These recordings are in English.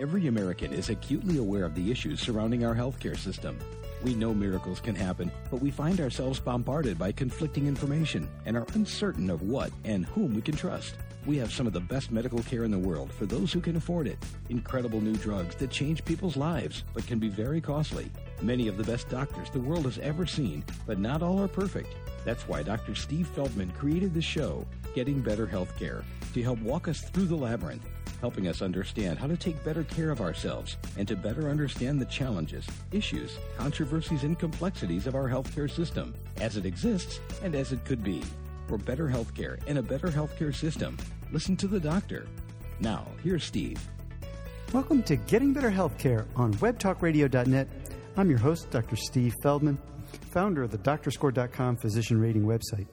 Every American is acutely aware of the issues surrounding our healthcare system. We know miracles can happen, but we find ourselves bombarded by conflicting information and are uncertain of what and whom we can trust. We have some of the best medical care in the world for those who can afford it. Incredible new drugs that change people's lives, but can be very costly. Many of the best doctors the world has ever seen, but not all are perfect. That's why Dr. Steve Feldman created the show, Getting Better Healthcare, to help walk us through the labyrinth, helping us understand how to take better care of ourselves and to better understand the challenges, issues, controversies, and complexities of our healthcare system as it exists and as it could be. For better healthcare and a better healthcare system, listen to the doctor. Now, here's Steve. Welcome to Getting Better Healthcare on webtalkradio.net. I'm your host, Dr. Steve Feldman, founder of the doctorscore.com physician rating website.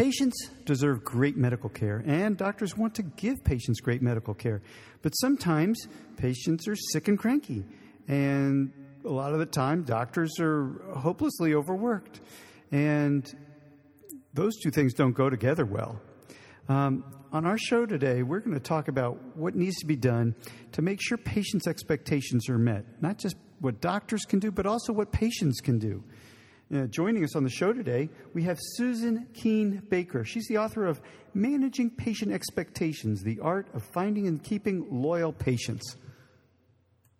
Patients deserve great medical care, and doctors want to give patients great medical care. But sometimes patients are sick and cranky, and a lot of the time doctors are hopelessly overworked. And those two things don't go together well. Um, on our show today, we're going to talk about what needs to be done to make sure patients' expectations are met. Not just what doctors can do, but also what patients can do. Uh, joining us on the show today, we have Susan Keane Baker. She's the author of Managing Patient Expectations The Art of Finding and Keeping Loyal Patients.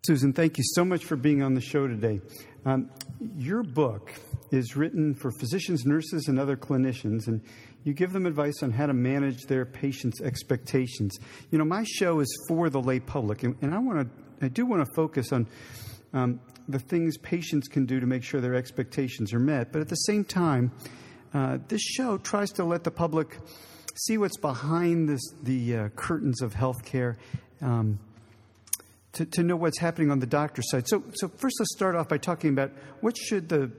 Susan, thank you so much for being on the show today. Um, your book is written for physicians, nurses, and other clinicians, and you give them advice on how to manage their patients' expectations. You know, my show is for the lay public, and, and I want to, I do want to focus on um, the things patients can do to make sure their expectations are met. But at the same time, uh, this show tries to let the public see what's behind this, the uh, curtains of healthcare. Um, to, to know what's happening on the doctor's side. So, so first, let's start off by talking about what should the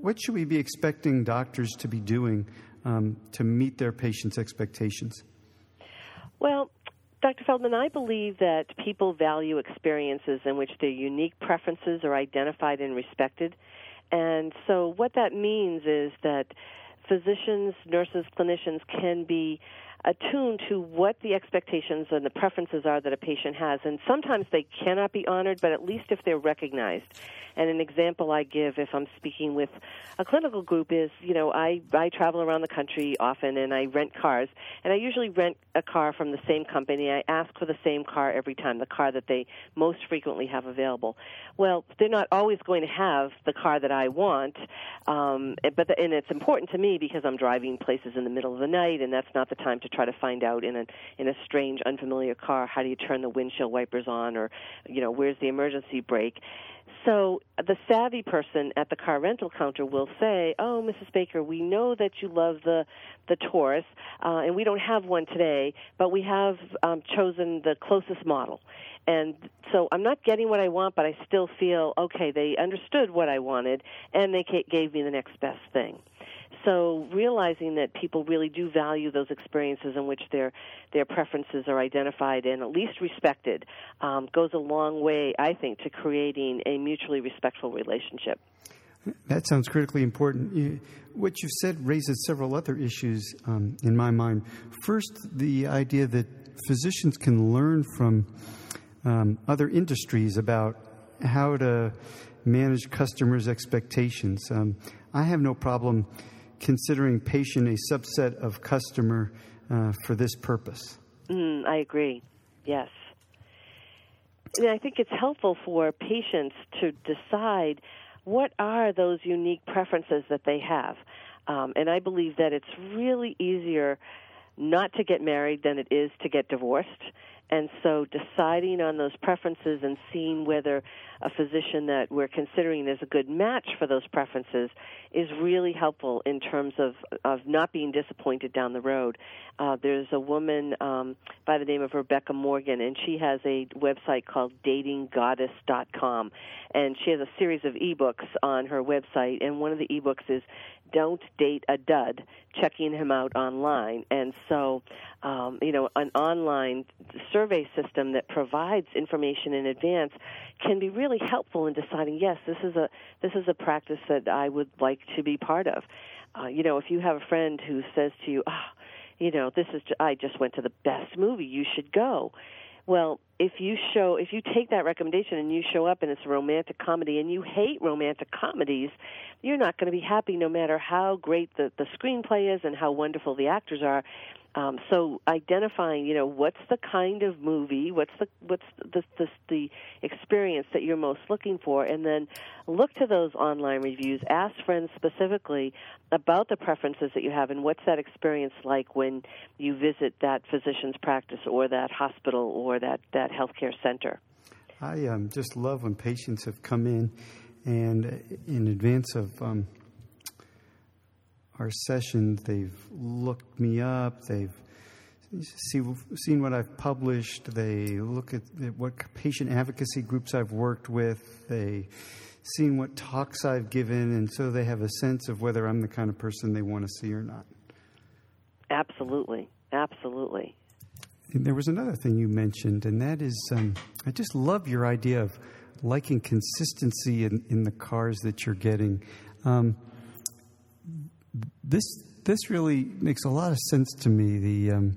what should we be expecting doctors to be doing um, to meet their patients' expectations? Well, Dr. Feldman, I believe that people value experiences in which their unique preferences are identified and respected. And so, what that means is that physicians, nurses, clinicians can be attuned to what the expectations and the preferences are that a patient has. And sometimes they cannot be honored, but at least if they're recognized. And an example I give if I'm speaking with a clinical group is, you know, I, I travel around the country often and I rent cars. And I usually rent a car from the same company. I ask for the same car every time, the car that they most frequently have available. Well, they're not always going to have the car that I want, um, but the, and it's important to me because I'm driving places in the middle of the night, and that's not the time to try to find out in a in a strange, unfamiliar car how do you turn the windshield wipers on, or you know where's the emergency brake. So the savvy person at the car rental counter will say, "Oh, Mrs. Baker, we know that you love the the Taurus, uh, and we don't have one today, but we have um, chosen the closest model." And so I'm not getting what I want, but I still feel okay. They understood what I wanted, and they gave me the next best thing so realizing that people really do value those experiences in which their their preferences are identified and at least respected um, goes a long way, I think, to creating a mutually respectful relationship. That sounds critically important. What you've said raises several other issues um, in my mind. First, the idea that physicians can learn from um, other industries about how to manage customers' expectations. Um, I have no problem considering patient a subset of customer uh, for this purpose. Mm, I agree. Yes. And I think it's helpful for patients to decide what are those unique preferences that they have. Um, and I believe that it's really easier not to get married than it is to get divorced. And so deciding on those preferences and seeing whether a physician that we're considering is a good match for those preferences is really helpful in terms of, of not being disappointed down the road. Uh, there's a woman um, by the name of Rebecca Morgan, and she has a website called datinggoddess.com. And she has a series of ebooks on her website, and one of the ebooks is don't date a dud, checking him out online. And so, um, you know, an online survey system that provides information in advance can be really helpful in deciding, yes, this is a this is a practice that I would like to be part of. Uh, you know, if you have a friend who says to you, oh, you know, this is I just went to the best movie, you should go Well, if you show if you take that recommendation and you show up and it's a romantic comedy and you hate romantic comedies, you're not going to be happy no matter how great the the screenplay is and how wonderful the actors are. Um, so identifying, you know, what's the kind of movie, what's the what's the, the the experience that you're most looking for, and then look to those online reviews. Ask friends specifically about the preferences that you have and what's that experience like when you visit that physician's practice or that hospital or that that healthcare center. I um, just love when patients have come in and in advance of um, our sessions, they've looked me up, they've see, seen what I've published, they look at what patient advocacy groups I've worked with, they seen what talks I've given, and so they have a sense of whether I'm the kind of person they want to see or not. Absolutely, absolutely. And there was another thing you mentioned, and that is um, I just love your idea of liking consistency in, in the cars that you're getting. Um, this this really makes a lot of sense to me. The um,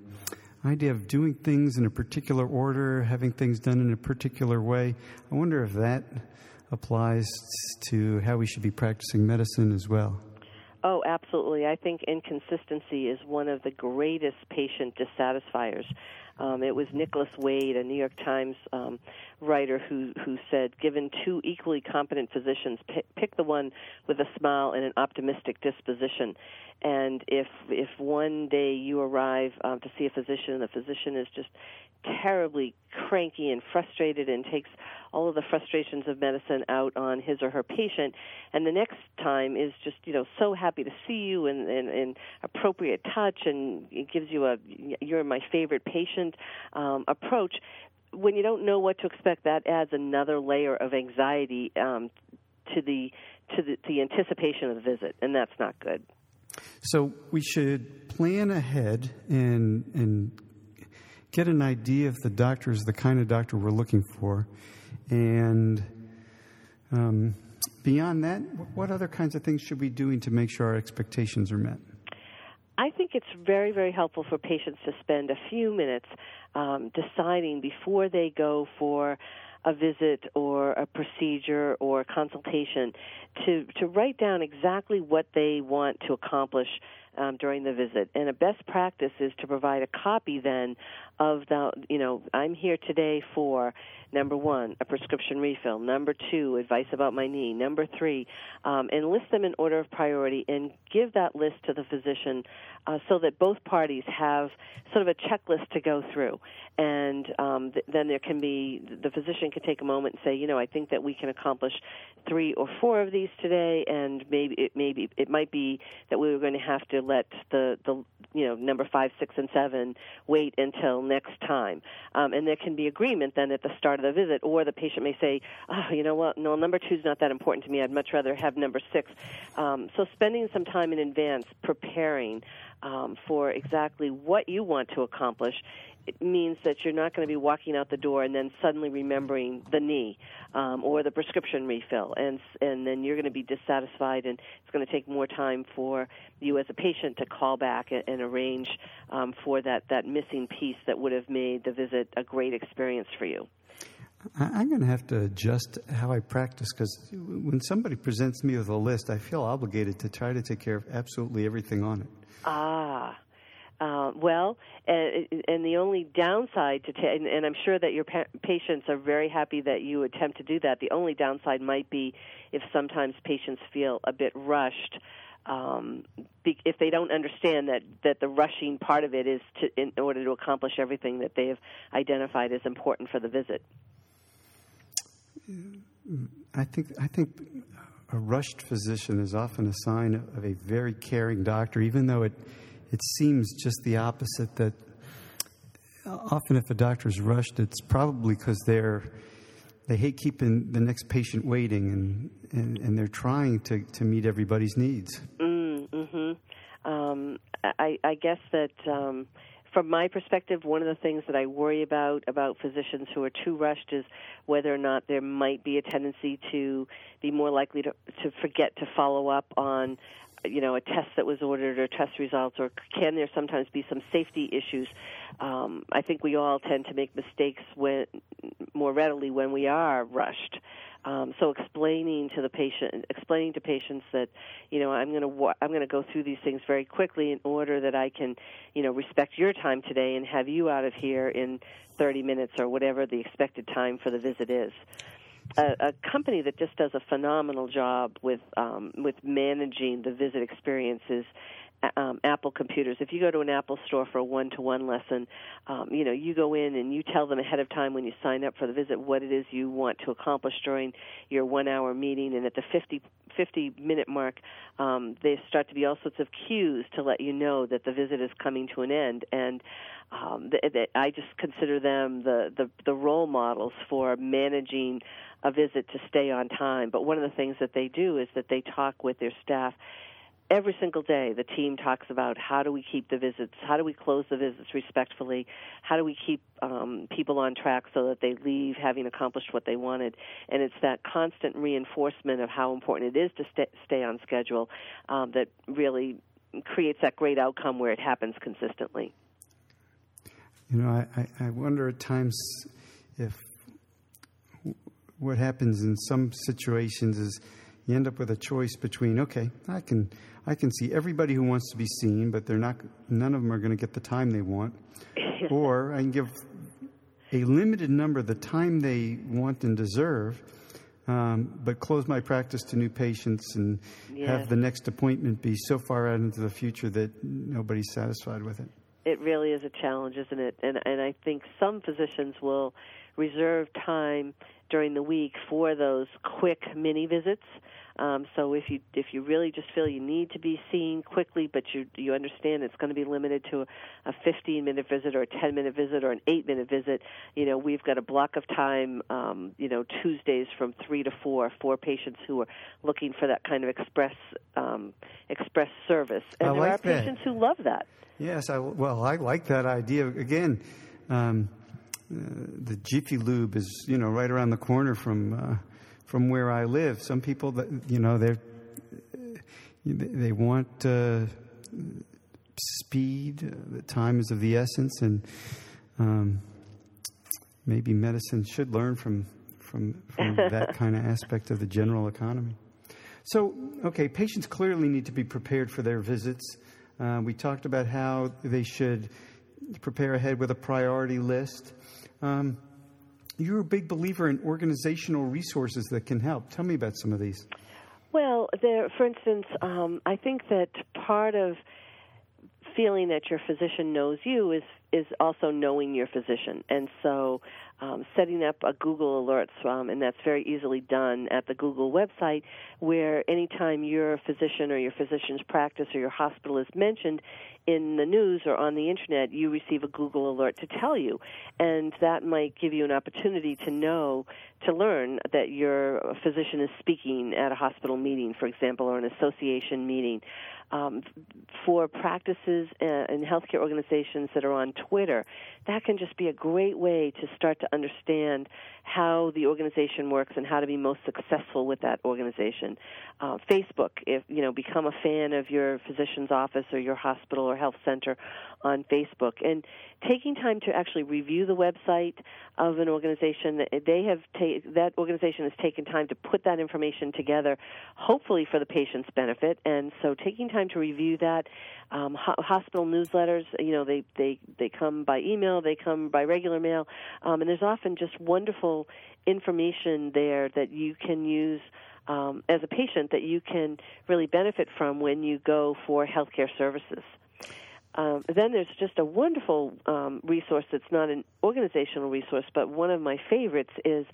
idea of doing things in a particular order, having things done in a particular way. I wonder if that applies to how we should be practicing medicine as well. Oh, absolutely. I think inconsistency is one of the greatest patient dissatisfiers. Um, it was Nicholas Wade, a New York Times um, writer, who who said, "Given two equally competent physicians, pick, pick the one with a smile and an optimistic disposition." And if if one day you arrive um, to see a physician and the physician is just terribly cranky and frustrated and takes all of the frustrations of medicine out on his or her patient and the next time is just you know so happy to see you and and, and appropriate touch and it gives you a you're my favorite patient um, approach when you don't know what to expect that adds another layer of anxiety um, to the to the, the anticipation of the visit and that's not good so we should plan ahead and and get an idea if the doctor is the kind of doctor we're looking for. And um, beyond that, what other kinds of things should we be doing to make sure our expectations are met? I think it's very, very helpful for patients to spend a few minutes um, deciding before they go for a visit or a procedure or a consultation to to write down exactly what they want to accomplish um, during the visit. And a best practice is to provide a copy then of the, you know, I'm here today for number one, a prescription refill, number two, advice about my knee, number three, um, and list them in order of priority and give that list to the physician uh, so that both parties have sort of a checklist to go through. And um, th- then there can be, the physician can take a moment and say, you know, I think that we can accomplish three or four of these today, and maybe it maybe it might be that we were going to have to let the the you know number five, six, and seven wait until next time. Um, and there can be agreement then at the start of the visit, or the patient may say, oh, you know what, no, number two is not that important to me. I'd much rather have number six. Um, so spending some time in advance preparing um, for exactly what you want to accomplish it means that you're not going to be walking out the door and then suddenly remembering the knee um, or the prescription refill, and and then you're going to be dissatisfied, and it's going to take more time for you as a patient to call back and, and arrange um, for that that missing piece that would have made the visit a great experience for you. I'm going to have to adjust how I practice because when somebody presents me with a list, I feel obligated to try to take care of absolutely everything on it. Ah, uh, well, and, and the only downside to, ta- and, and I'm sure that your pa- patients are very happy that you attempt to do that. The only downside might be if sometimes patients feel a bit rushed. Um, be, if they don't understand that that the rushing part of it is to in order to accomplish everything that they have identified as important for the visit. I think I think a rushed physician is often a sign of a very caring doctor, even though it it seems just the opposite that often if a doctor's rushed, it's probably because they're they hate keeping the next patient waiting and, and, and they're trying to, to meet everybody's needs. Mm, hmm um, I, I guess that um, from my perspective, one of the things that I worry about about physicians who are too rushed is whether or not there might be a tendency to be more likely to, to forget to follow up on you know a test that was ordered or test results, or can there sometimes be some safety issues? Um, I think we all tend to make mistakes when more readily when we are rushed. Um, so explaining to the patient, explaining to patients that, you know, I'm going to I'm going to go through these things very quickly in order that I can, you know, respect your time today and have you out of here in 30 minutes or whatever the expected time for the visit is. A, a company that just does a phenomenal job with um, with managing the visit experiences um, Apple computers. If you go to an Apple store for a one-to-one lesson, um, you know you go in and you tell them ahead of time when you sign up for the visit what it is you want to accomplish during your one-hour meeting, and at the 50 50 minute mark, um, there start to be all sorts of cues to let you know that the visit is coming to an end. And um, the, the, I just consider them the, the the role models for managing a visit to stay on time. But one of the things that they do is that they talk with their staff every single day. The team talks about how do we keep the visits how do we close the visits respectfully how do we keep um, people on track so that they leave having accomplished what they wanted. And it's that constant reinforcement of how important it is to stay, on schedule um, that really creates that great outcome where it happens consistently. You know i, I wonder at times if what happens in some situations is you end up with a choice between okay i can I can see everybody who wants to be seen, but they're not. None of them are going to get the time they want. or I can give a limited number the time they want and deserve, um, but close my practice to new patients and yes. have the next appointment be so far out into the future that nobody's satisfied with it. It really is a challenge, isn't it? And and I think some physicians will reserve time during the week for those quick mini visits um, so if you if you really just feel you need to be seen quickly, but you you understand it's going to be limited to a, a 15 minute visit or a 10 minute visit or an 8 minute visit, you know we've got a block of time, um, you know Tuesdays from three to four for patients who are looking for that kind of express um, express service, and I there like are that. patients who love that. Yes, I, well I like that idea again. Um, the Jiffy Lube is, you know, right around the corner from uh, from where I live. Some people that you know they they want uh, speed. The time is of the essence, and um, maybe medicine should learn from from, from that kind of aspect of the general economy. So, okay, patients clearly need to be prepared for their visits. Uh, we talked about how they should prepare ahead with a priority list. Um, you're a big believer in organizational resources that can help. Tell me about some of these. Well, there, for instance, um, I think that part of feeling that your physician knows you is is also knowing your physician, and so um, setting up a Google Alerts, um, and that's very easily done at the Google website, where anytime your physician or your physician's practice or your hospital is mentioned in the news or on the internet, you receive a Google Alert to tell you, and that might give you an opportunity to know, to learn that your physician is speaking at a hospital meeting, for example, or an association meeting um, for practices and healthcare organizations that are on Twitter, that can just be a great way to start to understand how the organization works and how to be most successful with that organization. Uh, Facebook, if you know, become a fan of your physician's office or your hospital health center on Facebook, and taking time to actually review the website of an organization. They have ta- that organization has taken time to put that information together, hopefully for the patient's benefit, and so taking time to review that. Um, ho- hospital newsletters, you know, they they they come by email, they come by regular mail, um, and there's often just wonderful information there that you can use. Um, as a patient, that you can really benefit from when you go for healthcare services. Um, then there's just a wonderful um, resource that's not an organizational resource, but one of my favorites is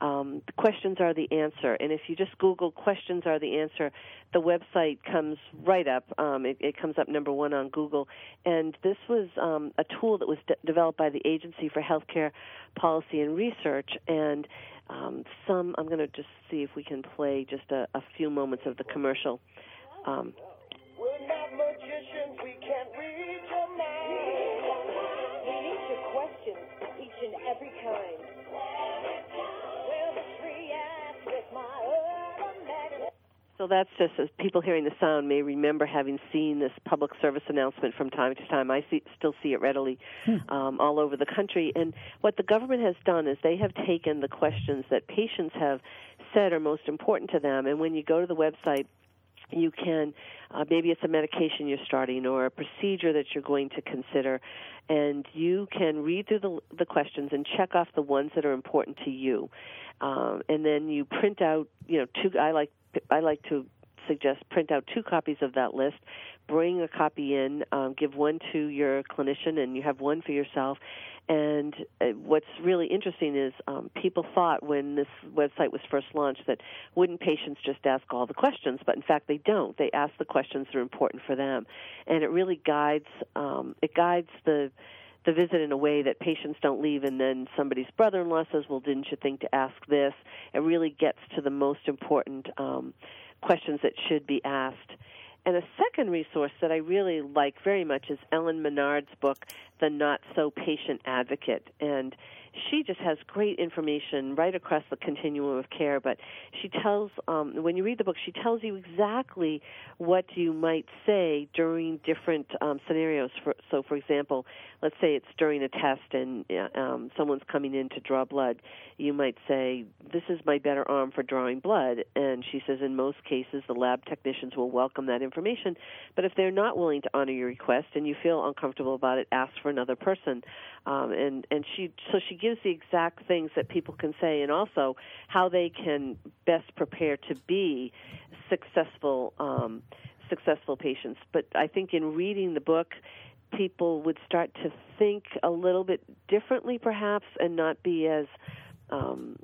um, Questions Are the Answer. And if you just Google Questions Are the Answer, the website comes right up. Um, it, it, comes up number one on Google. And this was um, a tool that was de- developed by the Agency for Healthcare Policy and Research. And um, some, I'm going to just see if we can play just a, a few moments of the commercial. We're not magicians, we So that's just as people hearing the sound may remember having seen this public service announcement from time to time. I see, still see it readily hmm. um, all over the country. And what the government has done is they have taken the questions that patients have said are most important to them, and when you go to the website, you can uh, maybe it's a medication you're starting or a procedure that you're going to consider and you can read through the, the questions and check off the ones that are important to you um, and then you print out you know two i like i like to suggest print out two copies of that list bring a copy in um, give one to your clinician and you have one for yourself and uh, what's really interesting is um, people thought when this website was first launched that wouldn't patients just ask all the questions, but in fact they don't. They ask the questions that are important for them, and it really guides um, it guides the the visit in a way that patients don't leave and then somebody's brother-in-law says, "Well, didn't you think to ask this?" It really gets to the most important um, questions that should be asked. And a second resource that I really like very much is Ellen Menard's book, The Not So Patient Advocate. And she just has great information right across the continuum of care. But she tells, um, when you read the book, she tells you exactly what you might say during different um, scenarios. For, so, for example, let's say it's during a test and um, someone's coming in to draw blood. You might say, "This is my better arm for drawing blood," and she says, in most cases, the lab technicians will welcome that information. But if they're not willing to honor your request and you feel uncomfortable about it, ask for another person. Um, and and she so she gives the exact things that people can say, and also how they can best prepare to be successful um, successful patients. But I think in reading the book, people would start to think a little bit differently, perhaps, and not be as um,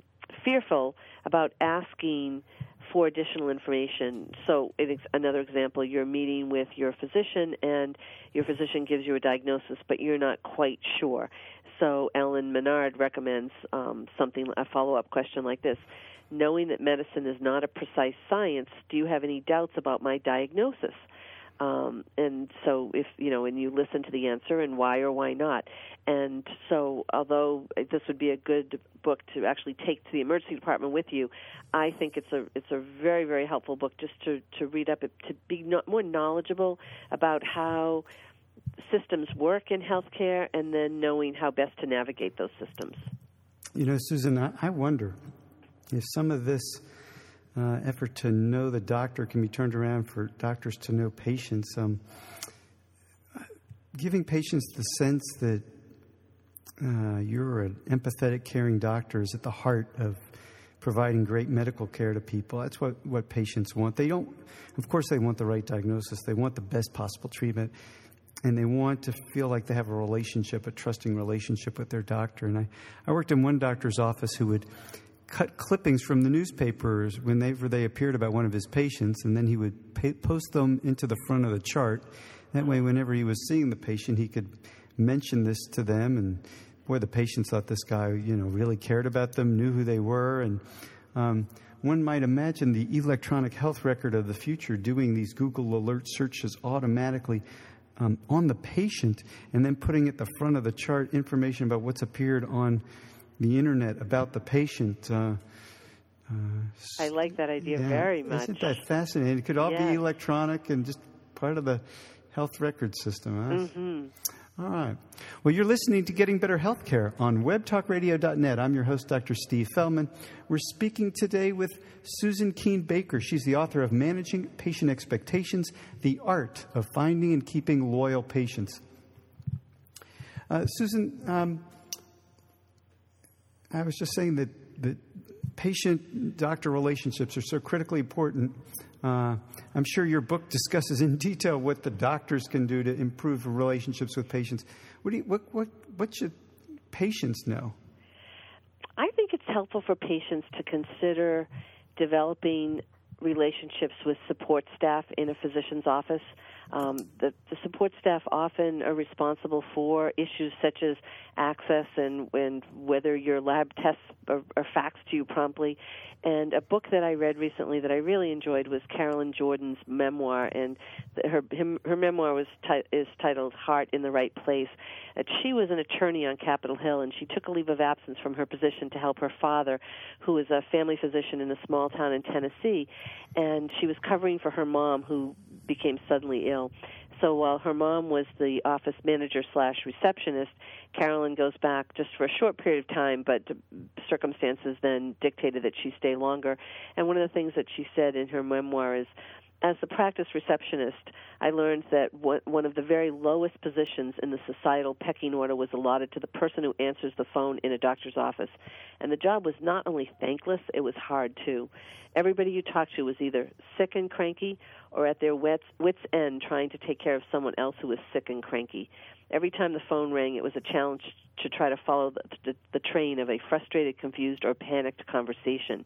fearful about asking for additional information. So, another example, you're meeting with your physician, and your physician gives you a diagnosis, but you're not quite sure. So, Ellen Menard recommends um, something, a follow up question like this Knowing that medicine is not a precise science, do you have any doubts about my diagnosis? Um, and so, if you know, and you listen to the answer and why or why not. And so, although this would be a good book to actually take to the emergency department with you, I think it's a it's a very very helpful book just to to read up to be not more knowledgeable about how systems work in healthcare, and then knowing how best to navigate those systems. You know, Susan, I wonder if some of this uh, effort to know the doctor can be turned around for doctors to know patients. Um, giving patients the sense that uh, you're an empathetic, caring doctor is at the heart of providing great medical care to people. That's what, what patients want. They don't, of course, they want the right diagnosis, they want the best possible treatment, and they want to feel like they have a relationship, a trusting relationship with their doctor. And I, I worked in one doctor's office who would cut clippings from the newspapers whenever they appeared about one of his patients, and then he would pay, post them into the front of the chart. That way, whenever he was seeing the patient, he could mention this to them. And boy, the patients thought this guy, you know, really cared about them, knew who they were, and um, one might imagine the electronic health record of the future doing these Google alert searches automatically um, on the patient and then putting at the front of the chart information about what's appeared on the internet about the patient. Uh, uh, I like that idea yeah, very much. Isn't that fascinating? It could all yes. be electronic and just part of the health record system. Huh? Mm-hmm. All right. Well, you're listening to Getting Better Healthcare on webtalkradio.net. I'm your host, Dr. Steve Feldman. We're speaking today with Susan Keane Baker. She's the author of Managing Patient Expectations The Art of Finding and Keeping Loyal Patients. Uh, Susan, um, I was just saying that, that patient doctor relationships are so critically important. Uh, I'm sure your book discusses in detail what the doctors can do to improve relationships with patients. What, do you, what, what, what should patients know? I think it's helpful for patients to consider developing relationships with support staff in a physician's office. Um, the, the support staff often are responsible for issues such as access and, and whether your lab tests are, are faxed to you promptly. And a book that I read recently that I really enjoyed was Carolyn Jourdan's memoir, and her him, her memoir was is titled "Heart in the Right Place." And she was an attorney on Capitol Hill, and she took a leave of absence from her position to help her father, who is a family physician in a small town in Tennessee, and she was covering for her mom, who became suddenly ill. So while her mom was the office manager slash receptionist, Carolyn goes back just for a short period of time, but circumstances then dictated that she stay longer. And one of the things that she said in her memoir is, as the practice receptionist, I learned that one of the very lowest positions in the societal pecking order was allotted to the person who answers the phone in a doctor's office. And the job was not only thankless, it was hard too. Everybody you talked to was either sick and cranky or at their wits, end trying to take care of someone else who was sick and cranky. Every time the phone rang, it was a challenge to try to follow the train of a frustrated, confused, or panicked conversation.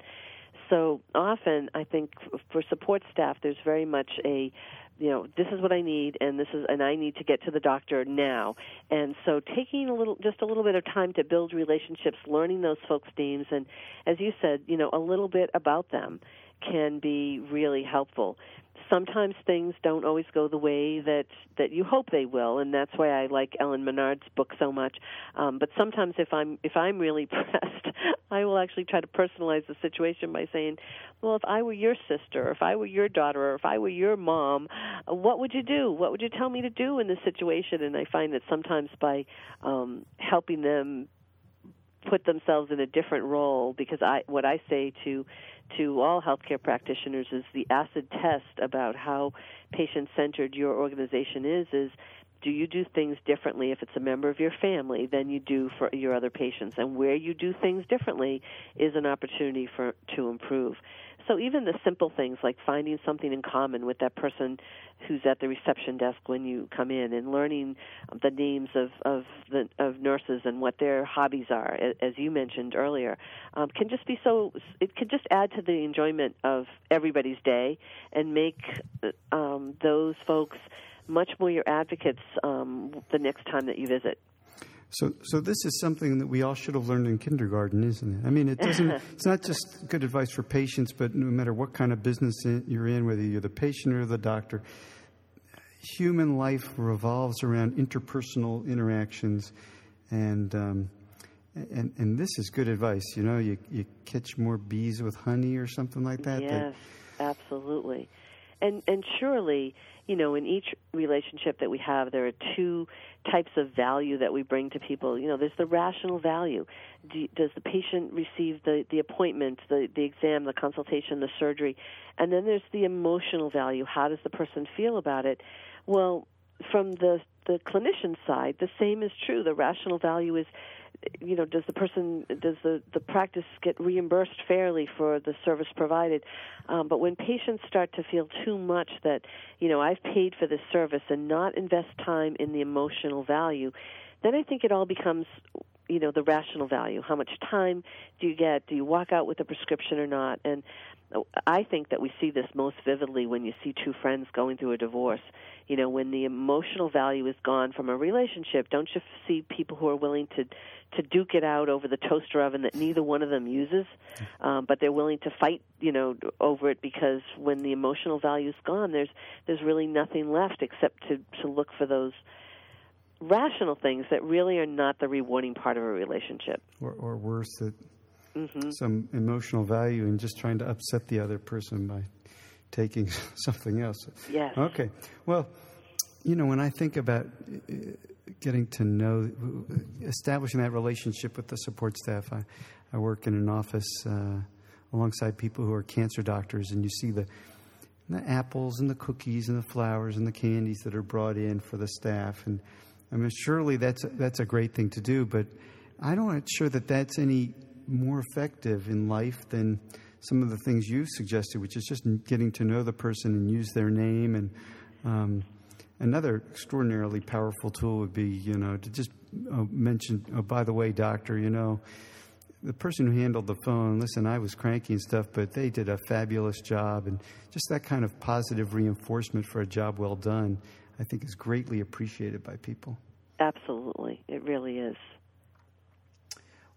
So often, I think for support staff, there's very much a you know this is what i need and this is and i need to get to the doctor now. And so taking a little just a little bit of time to build relationships learning those folks names and as you said you know a little bit about them can be really helpful sometimes things don't always go the way that that you hope they will and that's why I like Ellen Menard's book so much. Um, but sometimes if I'm if I'm really pressed I will actually try to personalize the situation by saying well if I were your sister or if I were your daughter or if I were your mom what would you do? What would you tell me to do in this situation? And I find that sometimes by um, helping them put themselves in a different role because I what I say to to all healthcare practitioners is the acid test about how patient centered your organization is is do you do things differently if it's a member of your family than you do for your other patients? And where you do things differently is an opportunity for to improve. So even the simple things like finding something in common with that person who's at the reception desk when you come in and learning the names of of the of nurses and what their hobbies are as you mentioned earlier um, can just be so it can just add to the enjoyment of everybody's day and make um, those folks much more your advocates um, the next time that you visit so, so this is something that we all should have learned in kindergarten, isn't it? I mean, it doesn't. it's not just good advice for patients, but no matter what kind of business you're in, whether you're the patient or the doctor, human life revolves around interpersonal interactions, and um, and and this is good advice. You know, you you catch more bees with honey or something like that. Yes, that, absolutely, and and surely you know, in each relationship that we have, there are two types of value that we bring to people. You know, there's the rational value. Do, does the patient receive the, the appointment, the, the exam, the consultation, the surgery? And then there's the emotional value. How does the person feel about it? Well, from the the clinician side, the same is true. The rational value is you know does the person does the the practice get reimbursed fairly for the service provided? Um, but when patients start to feel too much that you know I've paid for this service and not invest time in the emotional value then I think it all becomes you know the rational value. How much time do you get? Do you walk out with a prescription or not? And I think that we see this most vividly when you see two friends going through a divorce. You know, when the emotional value is gone from a relationship, don't you see people who are willing to to duke it out over the toaster oven that neither one of them uses, um, but they're willing to fight, you know, over it because when the emotional value is gone, there's there's really nothing left except to to look for those rational things that really are not the rewarding part of a relationship. Or, or worse, that mm-hmm. some emotional value in just trying to upset the other person by taking something else. Yes. Okay. Well, you know, when I think about uh, getting to know, establishing that relationship with the support staff, I, I work in an office uh, alongside people who are cancer doctors, and you see the the apples and the cookies and the flowers and the candies that are brought in for the staff, and I mean, surely that's that's a great thing to do, but I'm not sure that that's any more effective in life than some of the things you've suggested, which is just getting to know the person and use their name. And um, another extraordinarily powerful tool would be, you know, to just uh, mention, oh, by the way, doctor, you know, the person who handled the phone, listen, I was cranky and stuff, but they did a fabulous job. And just that kind of positive reinforcement for a job well done, I think is greatly appreciated by people. Absolutely. It really is.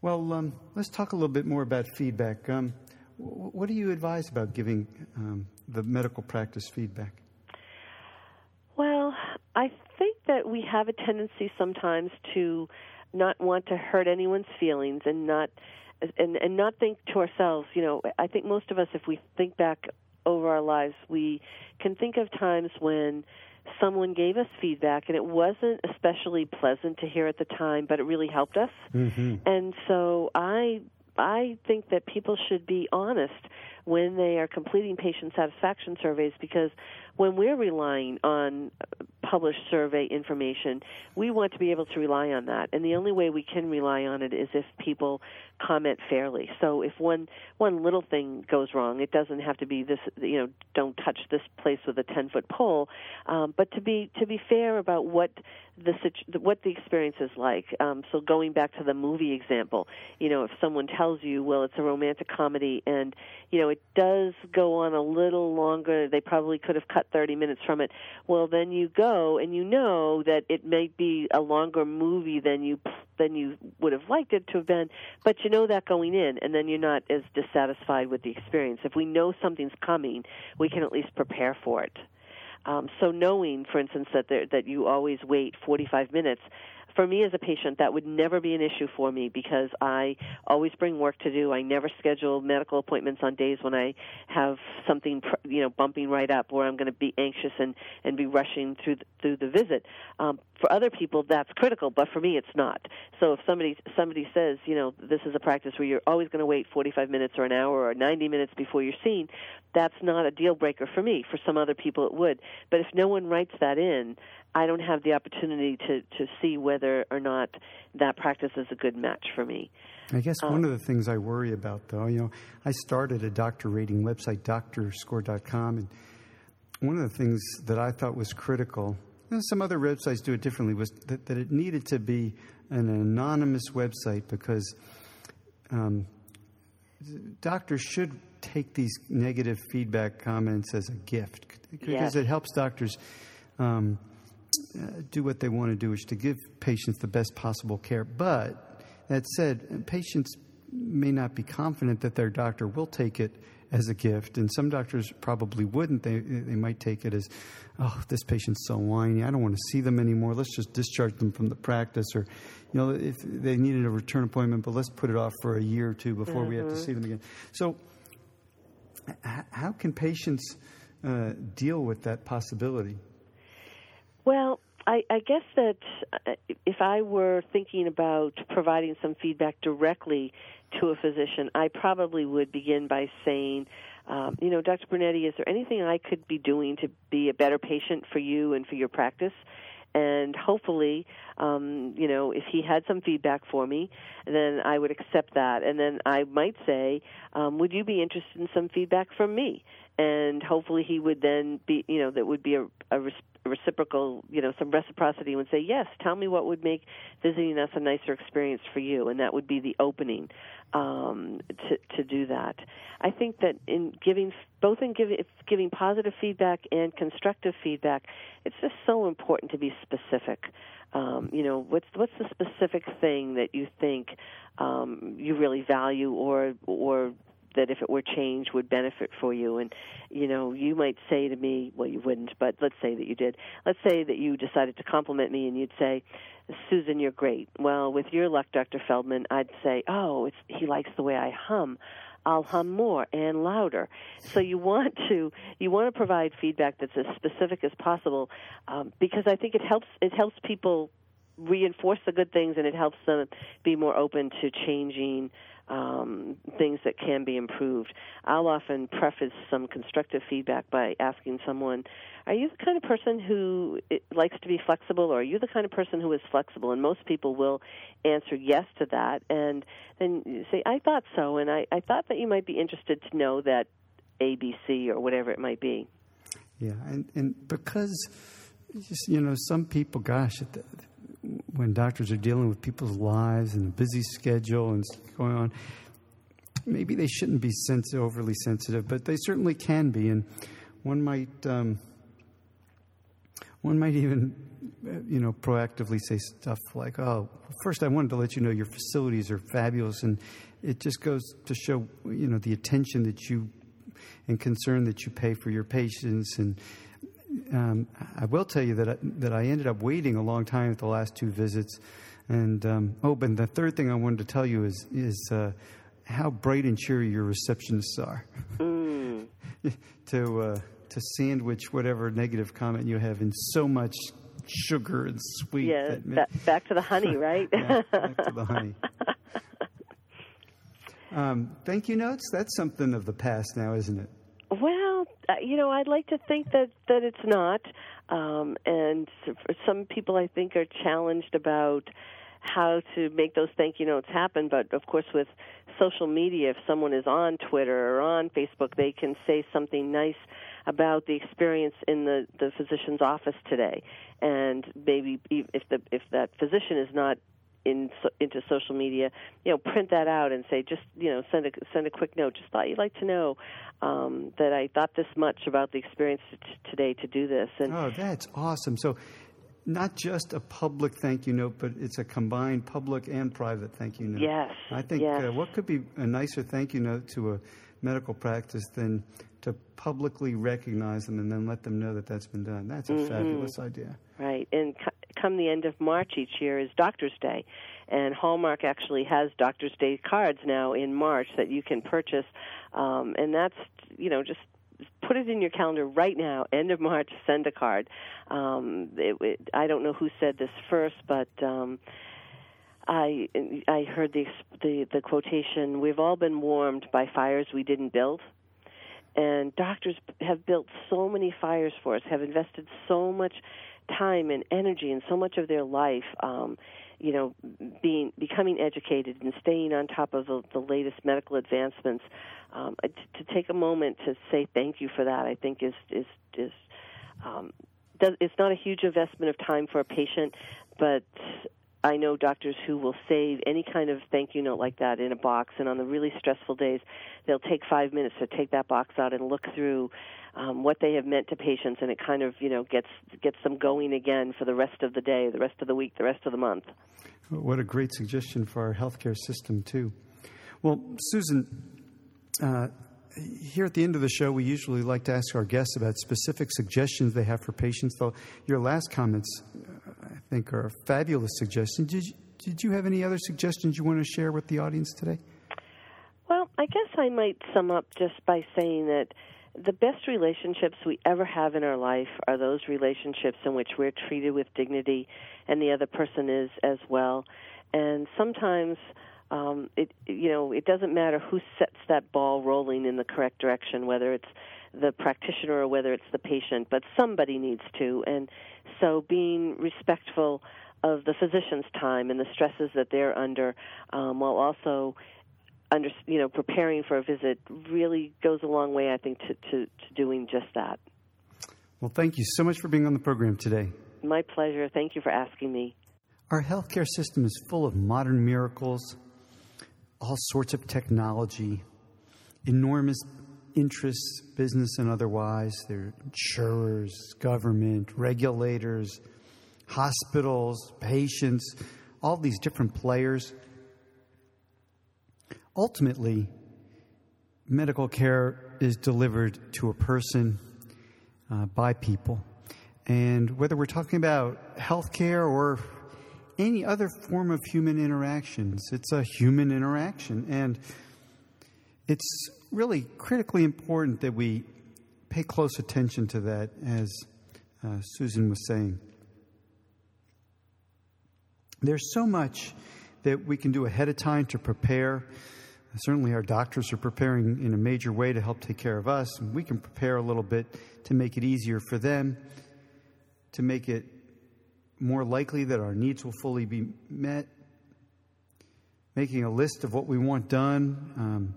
Well, um, let's talk a little bit more about feedback. Um, what do you advise about giving um, the medical practice feedback? Well, I think that we have a tendency sometimes to not want to hurt anyone's feelings and not and and not think to ourselves, you know, I think most of us if we think back over our lives, we can think of times when someone gave us feedback and it wasn't especially pleasant to hear at the time, but it really helped us. Mm-hmm. And so I I think that people should be honest when they are completing patient satisfaction surveys because when we're relying on published survey information, we want to be able to rely on that. And the only way we can rely on it is if people comment fairly. So if one one little thing goes wrong, it doesn't have to be this. You know, don't touch this place with a ten foot pole, um, but to be to be fair about what the what the experience is like. Um, so going back to the movie example, you know, if someone tells you, well, it's a romantic comedy, and you know, it does go on a little longer, they probably could have cut 30 minutes from it. Well, then you go and you know that it may be a longer movie than you than you would have liked it to have been, but you know that going in, and then you're not as dissatisfied with the experience. If we know something's coming, we can at least prepare for it. Um, so knowing, for instance, that there, that you always wait 45 minutes for me as a patient, that would never be an issue for me because I always bring work to do. I never schedule medical appointments on days when I have something, you know, bumping right up where I'm going to be anxious and and be rushing through the, through the visit. Um, for other people, that's critical, but for me, it's not. So if somebody somebody says, you know, this is a practice where you're always going to wait 45 minutes or an hour or 90 minutes before you're seen, that's not a deal breaker for me. For some other people, it would. But if no one writes that in, I don't have the opportunity to to see whether or not that practice is a good match for me. I guess um, one of the things I worry about, though, you know, I started a doctor rating website, doctorscore.com, and one of the things that I thought was critical, and some other websites do it differently, was that, that it needed to be an anonymous website because um, doctors should take these negative feedback comments as a gift because it helps doctors. Um, do what they want to do, which is to give patients the best possible care. But that said, patients may not be confident that their doctor will take it as a gift, and some doctors probably wouldn't. They they might take it as, oh, this patient's so whiny. I don't want to see them anymore. Let's just discharge them from the practice, or, you know, if they needed a return appointment, but let's put it off for a year or two before mm-hmm. we have to mm-hmm. see them again. So, how can patients uh, deal with that possibility? Well, I, I guess that uh, if I were thinking about providing some feedback directly to a physician, I probably would begin by saying, um, you know, Dr. Brunetti, is there anything I could be doing to be a better patient for you and for your practice? and hopefully um you know if he had some feedback for me then i would accept that and then i might say um would you be interested in some feedback from me and hopefully he would then be you know that would be a, a reciprocal, you know, some reciprocity would say, yes, tell me what would make visiting us a nicer experience for you, and that would be the opening um, to to do that. I think that in giving both in giving giving positive feedback and constructive feedback, it's just so important to be specific. Um, you know, what's what's the specific thing that you think um, you really value or or that if it were changed would benefit for you. And you know you might say to me well you wouldn't but let's say that you did. Let's say that you decided to compliment me and you'd say susan you're great. Well with your luck dr feldman i'd say oh it's he likes the way i hum. I'll hum more and louder. So you want to you want to provide feedback that's as specific as possible um, because I think it helps it helps people reinforce the good things and it helps them be more open to changing um, things that can be improved. I'll often preface some constructive feedback by asking someone, "Are you the kind of person who likes to be flexible, or are you the kind of person who is flexible?" And most people will answer yes to that, and then say, "I thought so," and I, I thought that you might be interested to know that ABC or whatever it might be. Yeah, and and because you know some people, gosh, when doctors are dealing with people's lives and a busy schedule and going on, maybe they shouldn't be overly sensitive, but they certainly can be, and one might um, one might even you know proactively say stuff like, "Oh, first I wanted to let you know your facilities are fabulous," and it just goes to show you know the attention that you and concern that you pay for your patients and. Um, I will tell you that I, that I ended up waiting a long time at the last two visits, and um, oh, but the third thing I wanted to tell you is is uh, how bright and cheery your receptionists are. Mm. to uh, to sandwich whatever negative comment you have in so much sugar and sweet. Yeah, ba- back to the honey, right? yeah, back to the honey. Um, thank you notes. That's something of the past now, isn't it? Well, uh, you know, I'd like to think that that it's not. Um, and some people, I think, are challenged about how to make those thank you notes happen. But of course, with social media, if someone is on Twitter or on Facebook, they can say something nice about the experience in the the physician's office today, and maybe if the if that physician is not in into social media, you know, print that out and say, just you know, send a send a quick note. Just thought you'd like to know um, that I thought this much about the experience t- today to do this. And oh, that's awesome. So. Not just a public thank you note, but it's a combined public and private thank you note. Yes. I think yes. Uh, what could be a nicer thank you note to a medical practice than to publicly recognize them and then let them know that that's been done. That's a mm-hmm. fabulous idea. Right. And come the end of March each year is Doctor's Day. And Hallmark actually has Doctor's Day cards now in March that you can purchase. Um, and that's, you know, just put it in your calendar right now. End of March, send a card. Um, it, it, I don't know who said this first, but um, I I heard the the the quotation. We've all been warmed by fires we didn't build and doctors have built so many fires for us, have invested so much time and energy and so much of their life, um, you know, being becoming educated and staying on top of the, the latest medical advancements. Um, to, to take a moment to say thank you for that, I think is is is um, does, it's not a huge investment of time for a patient, but I know doctors who will save any kind of thank you note like that in a box, and on the really stressful days, they'll take five minutes to take that box out and look through um, what they have meant to patients, and it kind of you know gets gets them going again for the rest of the day, the rest of the week, the rest of the month. What a great suggestion for our healthcare system too. Well, Susan. Uh, here at the end of the show, we usually like to ask our guests about specific suggestions they have for patients. Though your last comments think are fabulous suggestion. Did you, did you have any other suggestions you want to share with the audience today? Well, I guess I might sum up just by saying that the best relationships we ever have in our life are those relationships in which we're treated with dignity and the other person is as well. And sometimes um, it you know it doesn't matter who sets that ball rolling in the correct direction, whether it's the practitioner or whether it's the patient, but somebody needs to. And so being respectful of the physician's time and the stresses that they're under, um, while also under, you know preparing for a visit, really goes a long way, I think, to, to, to doing just that. Well, thank you so much for being on the program today. My pleasure. Thank you for asking me. Our healthcare system is full of modern miracles, all sorts of technology, enormous interests, business and otherwise. There are insurers, government, regulators, hospitals, patients, all these different players. Ultimately, medical care is delivered to a person uh, by people. And whether we're talking about healthcare or any other form of human interactions, it's a human interaction. And it's really critically important that we pay close attention to that, as uh, Susan was saying. There's so much that we can do ahead of time to prepare. Certainly, our doctors are preparing in a major way to help take care of us, and we can prepare a little bit to make it easier for them, to make it more likely that our needs will fully be met. Making a list of what we want done, um,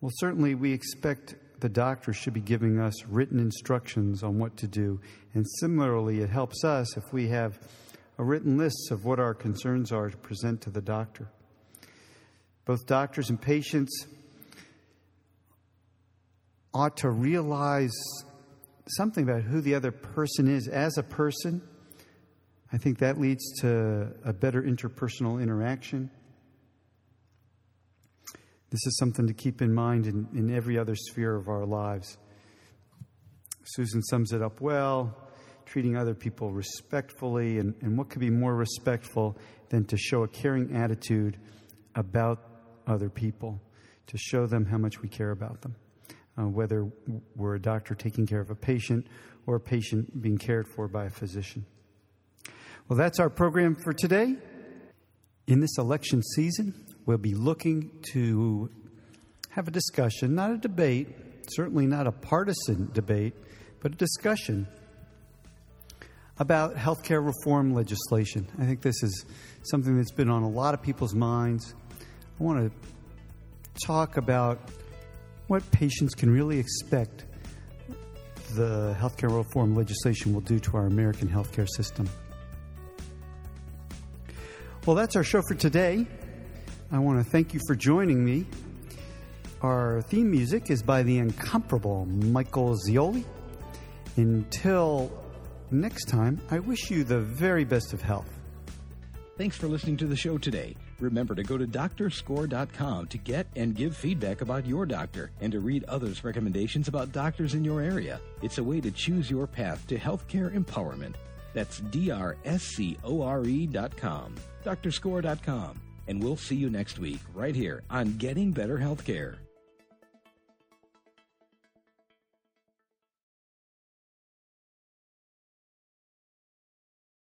well, certainly we expect the doctor should be giving us written instructions on what to do. And similarly, it helps us if we have a written list of what our concerns are to present to the doctor. Both doctors and patients ought to realize something about who the other person is as a person. I think that leads to a better interpersonal interaction. This is something to keep in mind in, in every other sphere of our lives. Susan sums it up well treating other people respectfully. And, and what could be more respectful than to show a caring attitude about other people, to show them how much we care about them? Uh, whether we're a doctor taking care of a patient or a patient being cared for by a physician. Well, that's our program for today. In this election season, we'll be looking to have a discussion, not a debate, certainly not a partisan debate, but a discussion about healthcare reform legislation. I think this is something that's been on a lot of people's minds. I want to talk about what patients can really expect the healthcare reform legislation will do to our American healthcare system. Well, that's our show for today. I want to thank you for joining me. Our theme music is by the incomparable Michael Zioli. Until next time, I wish you the very best of health. Thanks for listening to the show today. Remember to go to doctorscore.com to get and give feedback about your doctor and to read others' recommendations about doctors in your area. It's a way to choose your path to healthcare empowerment. That's D-R-S-C-O-R-E.com, doctorscore.com. And we'll see you next week right here on Getting Better Healthcare.